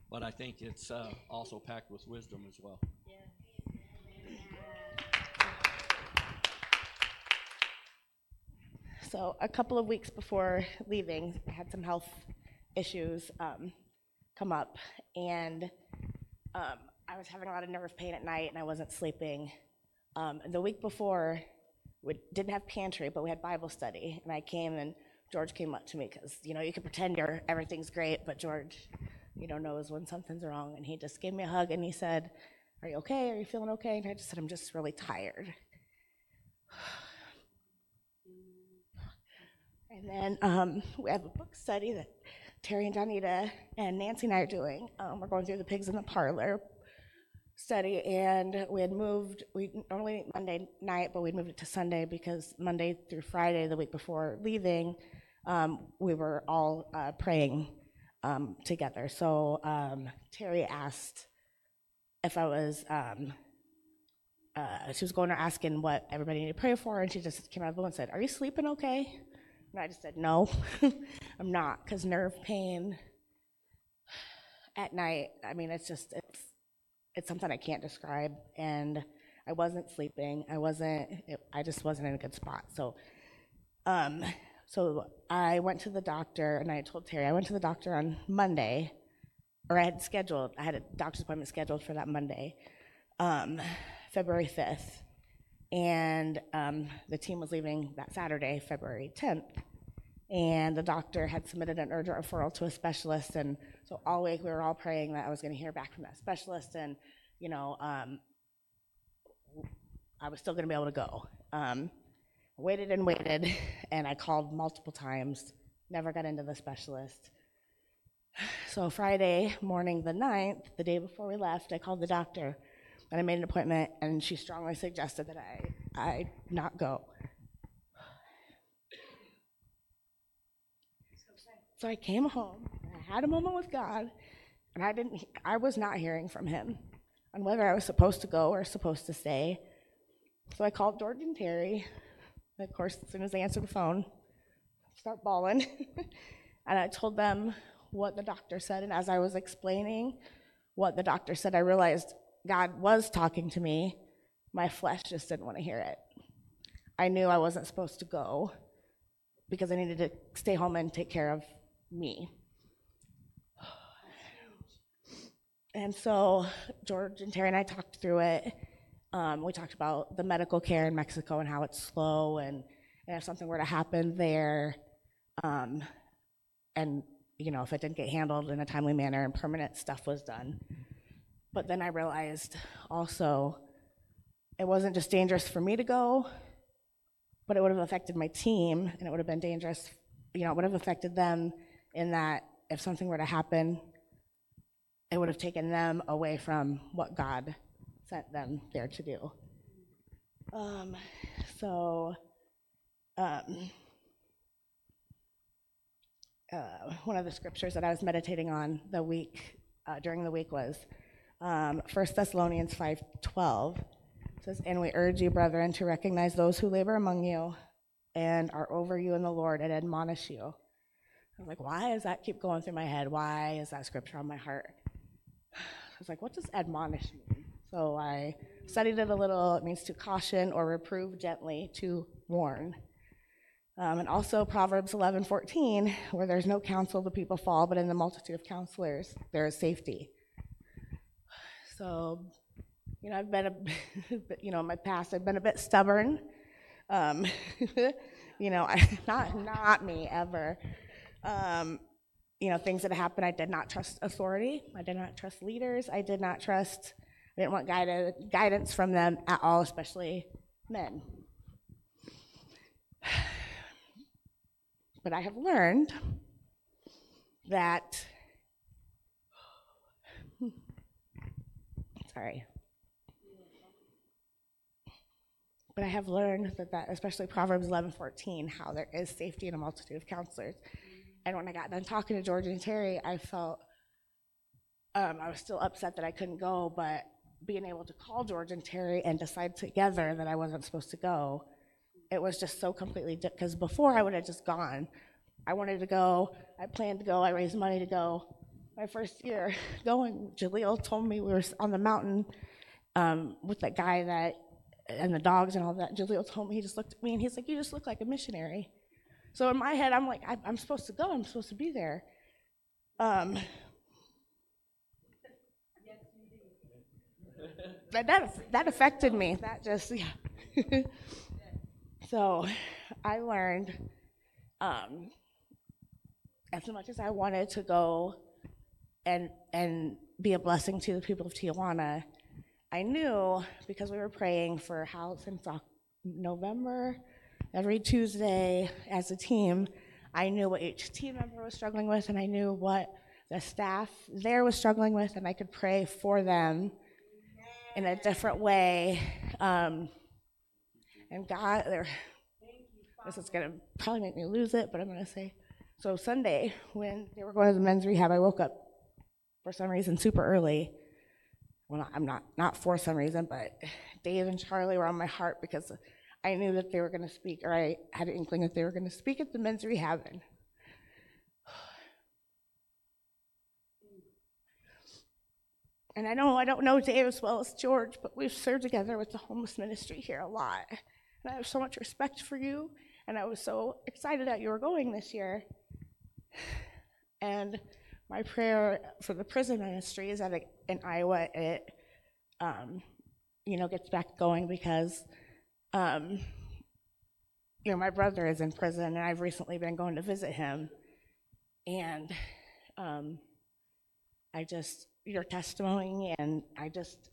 But I think it's uh, also packed with wisdom as well. so a couple of weeks before leaving, I had some health issues um, come up, and um, I was having a lot of nerve pain at night, and I wasn't sleeping. Um, the week before, we didn't have pantry, but we had Bible study, and I came and George came up to me because you know you can pretend you're everything's great, but George, you know, knows when something's wrong, and he just gave me a hug and he said, "Are you okay? Are you feeling okay?" And I just said, "I'm just really tired." <sighs> And then um, we have a book study that Terry and Donnita and Nancy and I are doing. Um, we're going through the Pigs in the Parlor study, and we had moved. We normally meet Monday night, but we'd moved it to Sunday because Monday through Friday, the week before leaving, um, we were all uh, praying um, together. So um, Terry asked if I was. Um, uh, she was going to asking what everybody needed to pray for, and she just came out of the blue and said, "Are you sleeping okay?" And I just said, "No, <laughs> I'm not," because nerve pain at night. I mean, it's just it's it's something I can't describe, and I wasn't sleeping. I wasn't. It, I just wasn't in a good spot. So, um, so I went to the doctor, and I told Terry I went to the doctor on Monday, or I had scheduled. I had a doctor's appointment scheduled for that Monday, um, February fifth, and um, the team was leaving that Saturday, February tenth. And the doctor had submitted an urgent referral to a specialist, and so all week we were all praying that I was going to hear back from that specialist, and you know, um, I was still going to be able to go. Um, waited and waited, and I called multiple times, never got into the specialist. So Friday morning, the 9th, the day before we left, I called the doctor, and I made an appointment, and she strongly suggested that I I not go. So I came home, I had a moment with God, and I didn't. I was not hearing from Him on whether I was supposed to go or supposed to stay. So I called and Terry. And of course, as soon as they answered the phone, start bawling, <laughs> and I told them what the doctor said. And as I was explaining what the doctor said, I realized God was talking to me. My flesh just didn't want to hear it. I knew I wasn't supposed to go because I needed to stay home and take care of me. And so George and Terry and I talked through it. Um, we talked about the medical care in Mexico and how it's slow, and, and if something were to happen there, um, and you know if it didn't get handled in a timely manner and permanent stuff was done. But then I realized also it wasn't just dangerous for me to go, but it would have affected my team, and it would have been dangerous. You know, it would have affected them in that if something were to happen, it would have taken them away from what God sent them there to do. Um, so, um, uh, one of the scriptures that I was meditating on the week uh, during the week was um, 1 Thessalonians 5:12. Says, "And we urge you, brethren, to recognize those who labor among you and are over you in the Lord and admonish you." I was like, "Why does that keep going through my head? Why is that scripture on my heart?" <sighs> I was like, what does admonish mean? So I studied it a little. It means to caution or reprove gently, to warn. Um, and also Proverbs 11:14, where there's no counsel, the people fall, but in the multitude of counselors, there is safety. So, you know, I've been, a, <laughs> you know, in my past, I've been a bit stubborn. Um, <laughs> you know, I, <laughs> not not me ever. Um, you know, things that happened, I did not trust authority. I did not trust leaders. I did not trust, I didn't want guided, guidance from them at all, especially men. <sighs> But I have learned that, sorry. But I have learned that, that especially Proverbs 11:14, how there is safety in a multitude of counselors. And when I got done talking to George and Terry, I felt um, I was still upset that I couldn't go, but being able to call George and Terry and decide together that I wasn't supposed to go, it was just so completely because before I would have just gone. I wanted to go. I planned to go. I raised money to go. My first year <laughs> going, Jaleel told me we were on the mountain um, with that guy that and the dogs and all that. Jaleel told me he just looked at me and he's like, "You just look like a missionary." So in my head, I'm like, I, I'm supposed to go. I'm supposed to be there. Um, <laughs> but that that affected me. That just yeah. <laughs> so I learned um, as much as I wanted to go and and be a blessing to the people of Tijuana, I knew because we were praying for how since November, every Tuesday as a team, I knew what each team member was struggling with, and I knew what the staff there was struggling with, and I could pray for them in a different way. Um, and God, there, this is gonna probably make me lose it, but I'm gonna say. So Sunday, when they were going to the men's rehab, I woke up for some reason super early. Well, I'm not not for some reason, but Dave and Charlie were on my heart because I knew that they were going to speak, or I had an inkling that they were going to speak at the men's rehab. And <sighs> And I know I don't know Dave as well as George, but we've served together with the homeless ministry here a lot. And I have so much respect for you, and I was so excited that you were going this year. <sighs> And my prayer for the prison ministry is that in Iowa it, um, you know, gets back going because, um, you know, my brother is in prison, and I've recently been going to visit him, and um, I just your testimony, and I just.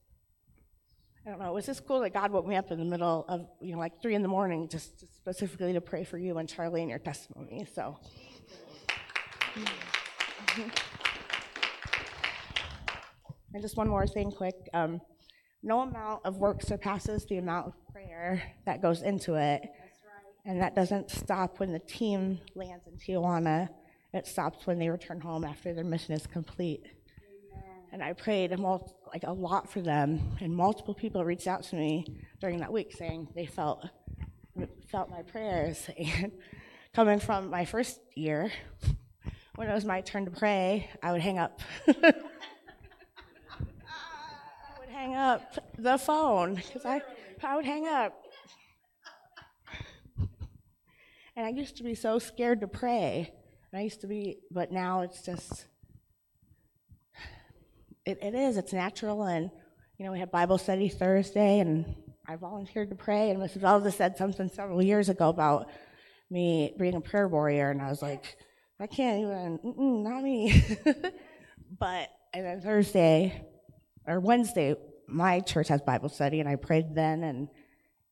I don't know. It was just cool that God woke me up in the middle of, you know, like three in the morning, just specifically to pray for you and Charlie and your testimony. So, And just one more thing, quick. Um, no amount of work surpasses the amount of prayer that goes into it. And that doesn't stop when the team lands in Tijuana. It stops when they return home after their mission is complete. And I prayed a mul- like a lot for them, and multiple people reached out to me during that week saying they felt felt my prayers. <laughs> And coming from my first year, when it was my turn to pray, I would hang up. <laughs> I would hang up the phone because I, I would hang up. And I used to be so scared to pray. And I used to be, but now it's just, it, it is, it's natural. And, you know, we had Bible study Thursday, and I volunteered to pray. And Mrs. Velza said something several years ago about me being a prayer warrior. And I was like, I can't even, not me. <laughs> but, and then Thursday, or Wednesday, my church has Bible study, and I prayed then, and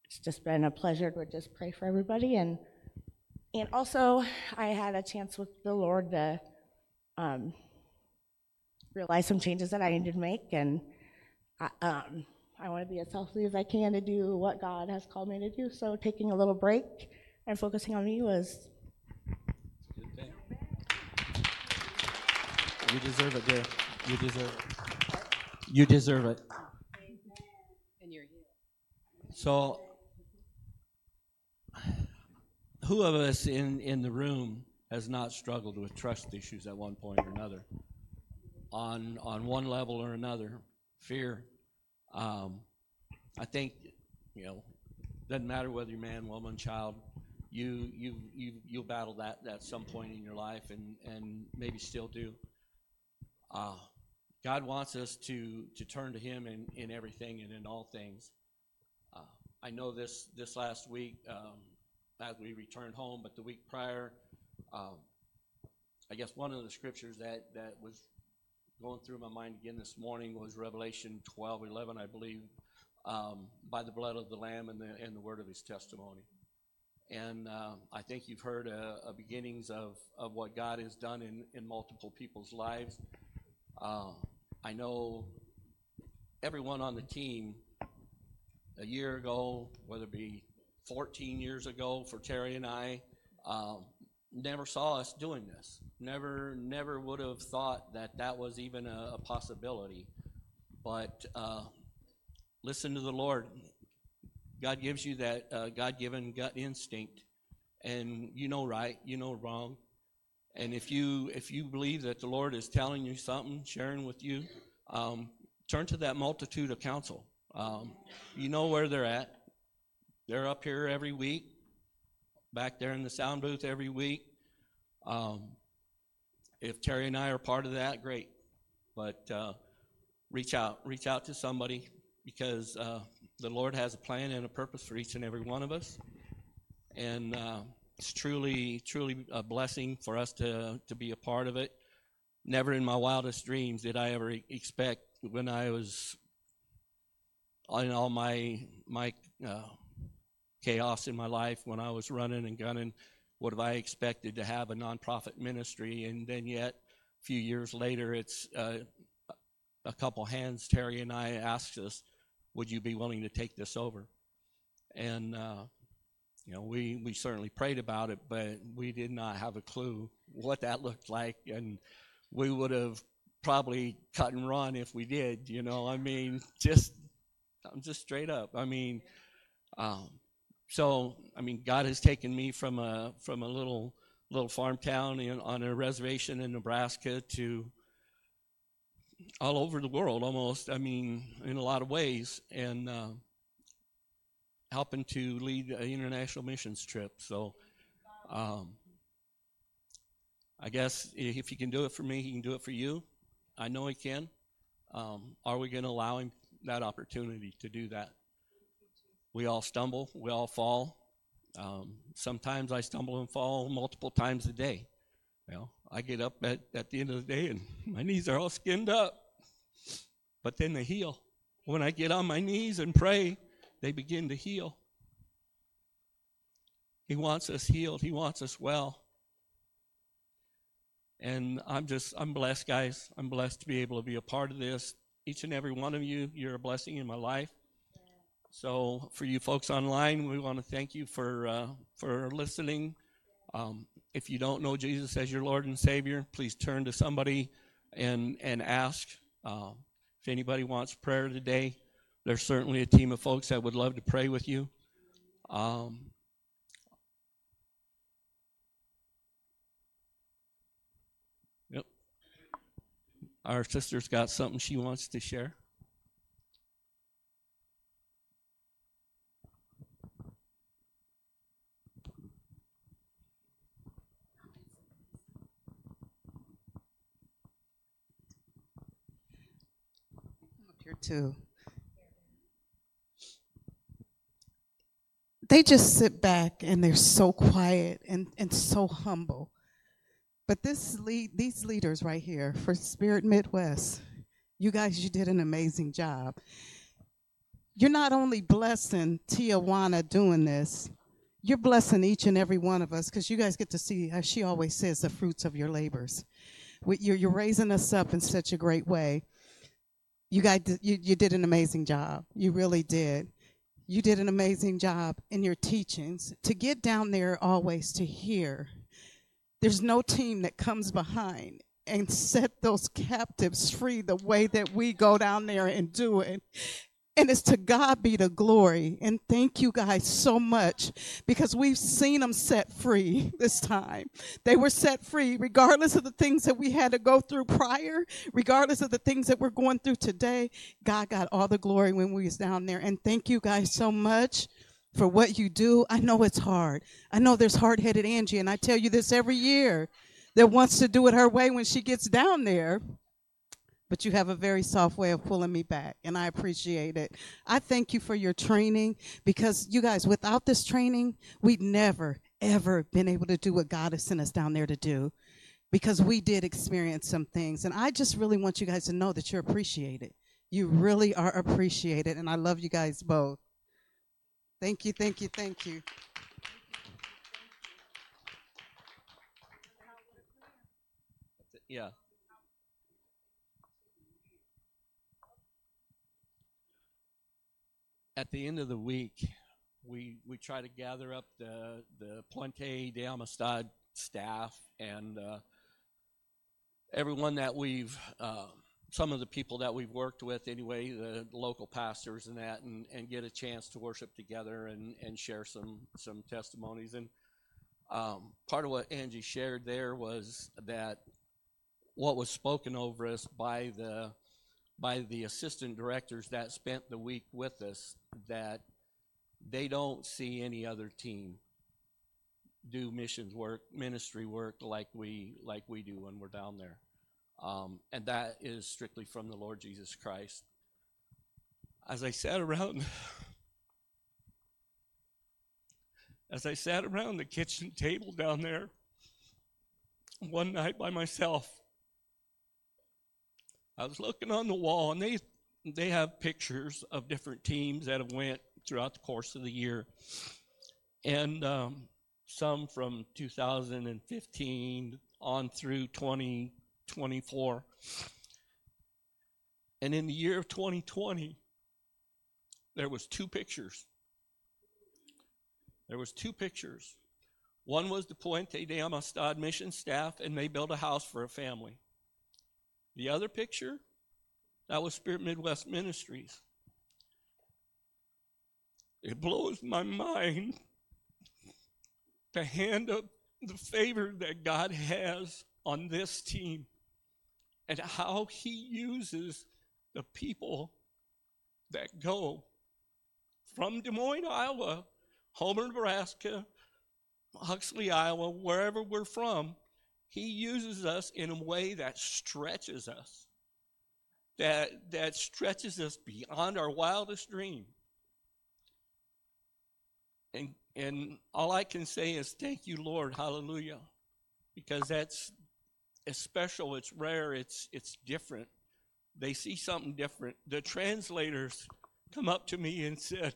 it's just been a pleasure to just pray for everybody. And and also, I had a chance with the Lord to um, realize some changes that I needed to make, and I, um, I want to be as healthy as I can to do what God has called me to do. So, taking a little break and focusing on me was Good thing. You deserve it, dear. You deserve it. You deserve it. And you're here. So, who of us in, in the room has not struggled with trust issues at one point or another? On, on one level or another, fear. Um, I think, you know, doesn't matter whether you're man, woman, child, you, you, you, you'll battle that at some point in your life and, and maybe still do. Uh, God wants us to, to turn to Him in, in everything and in all things. Uh, I know this this last week um, as we returned home, but the week prior, um, I guess one of the scriptures that, that was going through my mind again this morning was Revelation twelve eleven, I believe, um, by the blood of the Lamb and the and the word of His testimony. And um, I think you've heard uh, uh, beginnings of, of what God has done in, in multiple people's lives. Uh, I know everyone on the team a year ago, whether it be 14 years ago for Terry and I, um, never saw us doing this. Never, never would have thought that that was even a, a possibility. But uh, listen to the Lord. God gives you that uh, God-given gut instinct, and you know right, you know wrong. And if you if you believe that the Lord is telling you something, sharing with you, um, turn to that multitude of counsel. Um, you know where they're at. They're up here every week. back there in the sound booth every week. Um, if Terry and I are part of that, great. But uh, reach out, reach out to somebody because uh, the Lord has a plan and a purpose for each and every one of us, and uh, it's truly, truly a blessing for us to to be a part of it. Never in my wildest dreams did I ever expect when I was in all my my uh, chaos in my life when I was running and gunning. What have I expected to have a nonprofit ministry, and then yet a few years later, it's uh, a couple hands. Terry and I asked us, "Would you be willing to take this over?" And uh, you know, we we certainly prayed about it, but we did not have a clue what that looked like, and we would have probably cut and run if we did. You know, I mean, just I'm just straight up. I mean, um, so I mean, God has taken me from a from a little little farm town in, on a reservation in Nebraska to all over the world, almost. I mean, in a lot of ways, and uh, helping to lead an international missions trip. So, um, I guess if he can do it for me, he can do it for you. I know he can. Um, are we going to allow him that opportunity to do that? We all stumble, we all fall. Um, sometimes I stumble and fall multiple times a day. Well, I get up at, at the end of the day and <laughs> my knees are all skinned up, but then they heal. When I get on my knees and pray, they begin to heal. He wants us healed, He wants us well. And I'm just, I'm blessed, guys. I'm blessed to be able to be a part of this. Each and every one of you, you're a blessing in my life. So, for you folks online, we want to thank you for uh, for listening. Um, if you don't know Jesus as your Lord and Savior, please turn to somebody and and ask. Uh, if anybody wants prayer today, there's certainly a team of folks that would love to pray with you. Um, yep. Our sister's got something she wants to share. here too. They just sit back and they're so quiet and, and so humble. But this lead, these leaders right here for Spirit Midwest, you guys, you did an amazing job. You're not only blessing Tijuana doing this, you're blessing each and every one of us because you guys get to see, as she always says, the fruits of your labors. You're, you're raising us up in such a great way you guys you, you did an amazing job you really did you did an amazing job in your teachings. To get down there always to hear there's no team that comes behind and set those captives free the way that we go down there and do it and it's to God be the glory. And thank you guys so much because we've seen them set free <laughs> this time. They were set free regardless of the things that we had to go through prior, regardless of the things that we're going through today. God got all the glory when we was down there. And thank you guys so much for what you do. I know it's hard. I know there's hard-headed Angie and I tell you this every year that wants to do it her way when she gets down there but you have a very soft way of pulling me back, and I appreciate it. I thank you for your training because you guys, without this training, we'd never, ever been able to do what God has sent us down there to do because we did experience some things. And I just really want you guys to know that you're appreciated. You really are appreciated, and I love you guys both. Thank you, thank you, thank you. Yeah. At the end of the week, we we try to gather up the the Puente de Amistad staff and uh, everyone that we've uh, some of the people that we've worked with anyway, the local pastors and that, and, and get a chance to worship together and, and share some some testimonies. And um, part of what Angie shared there was that what was spoken over us by the by the assistant directors that spent the week with us that they don't see any other team do missions work, ministry work like we like we do when we're down there, um, and that is strictly from the Lord Jesus Christ. As I sat around, <laughs> as I sat around the kitchen table down there one night by myself, I was looking on the wall, and they they have pictures of different teams that have went throughout the course of the year, and um, some from 2015 on through 2024. And in the year of 2020, there was two pictures. There was two pictures. One was the Puente de Amistad mission staff, and they built a house for a family. The other picture, that was Spirit Midwest Ministries. It blows my mind to hand up the favor that God has on this team and how He uses the people that go from Des Moines, Iowa, Homer, Nebraska, Huxley, Iowa, wherever we're from. He uses us in a way that stretches us, that, that stretches us beyond our wildest dream. And, and all I can say is thank you, Lord, hallelujah, because that's it's special, it's rare, it's, it's different. They see something different. The translators come up to me and said,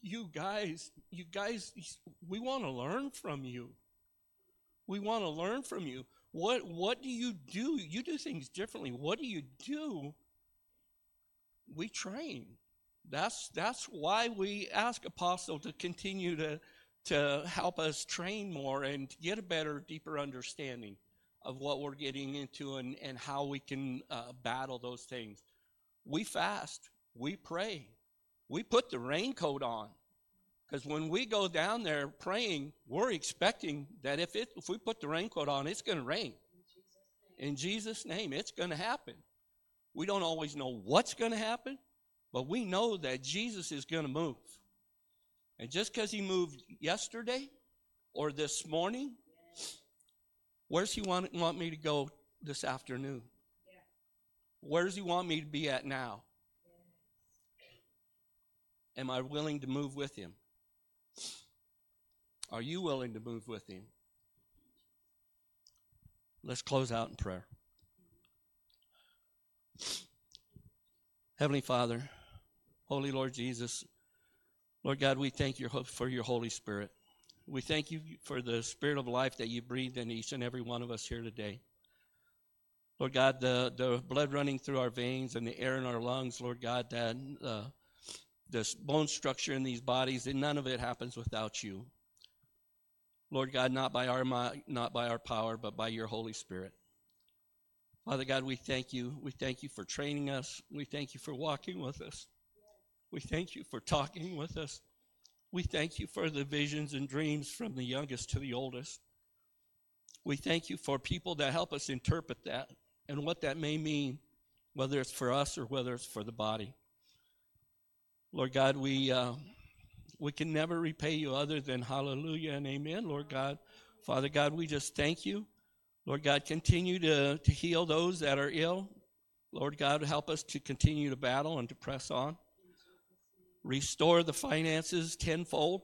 you guys, you guys, we want to learn from you. We want to learn from you. What what do you do? You do things differently. What do you do? We train. That's that's why we ask Apostle to continue to to help us train more and get a better, deeper understanding of what we're getting into and, and how we can uh, battle those things. We fast, we pray, we put the raincoat on. Because when we go down there praying, we're expecting that if it if we put the raincoat on, it's going to rain. In Jesus' name, it's going to happen. We don't always know what's going to happen, but we know that Jesus is going to move. And just because he moved yesterday or this morning, where's he want, want me to go this afternoon? Where does he want me to be at now? Am I willing to move with him? Are you willing to move with him? Let's close out in prayer. Heavenly Father, Holy Lord Jesus, Lord God, we thank you for your Holy Spirit. We thank you for the spirit of life that you breathed in each and every one of us here today. Lord God, the, the blood running through our veins and the air in our lungs, Lord God, that uh, the bone structure in these bodies, and none of it happens without you. Lord God, not by our not by our power, but by your Holy Spirit. Father God, we thank you. We thank you for training us. We thank you for walking with us. We thank you for talking with us. We thank you for the visions and dreams from the youngest to the oldest. We thank you for people that help us interpret that and what that may mean, whether it's for us or whether it's for the body. Lord God, we uh, we can never repay you other than hallelujah and amen, Lord God. Father God, we just thank you. Lord God, continue to, to heal those that are ill. Lord God, help us to continue to battle and to press on. Restore the finances tenfold.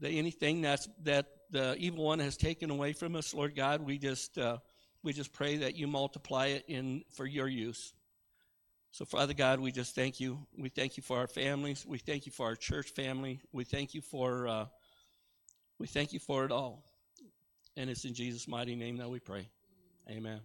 That anything that's that the evil one has taken away from us, Lord God, we just uh, we just pray that you multiply it in for your use. So, Father God, we just thank you. We thank you for our families. We thank you for our church family. We thank you for uh, we thank you for it all. And it's in Jesus' mighty name that we pray. Amen.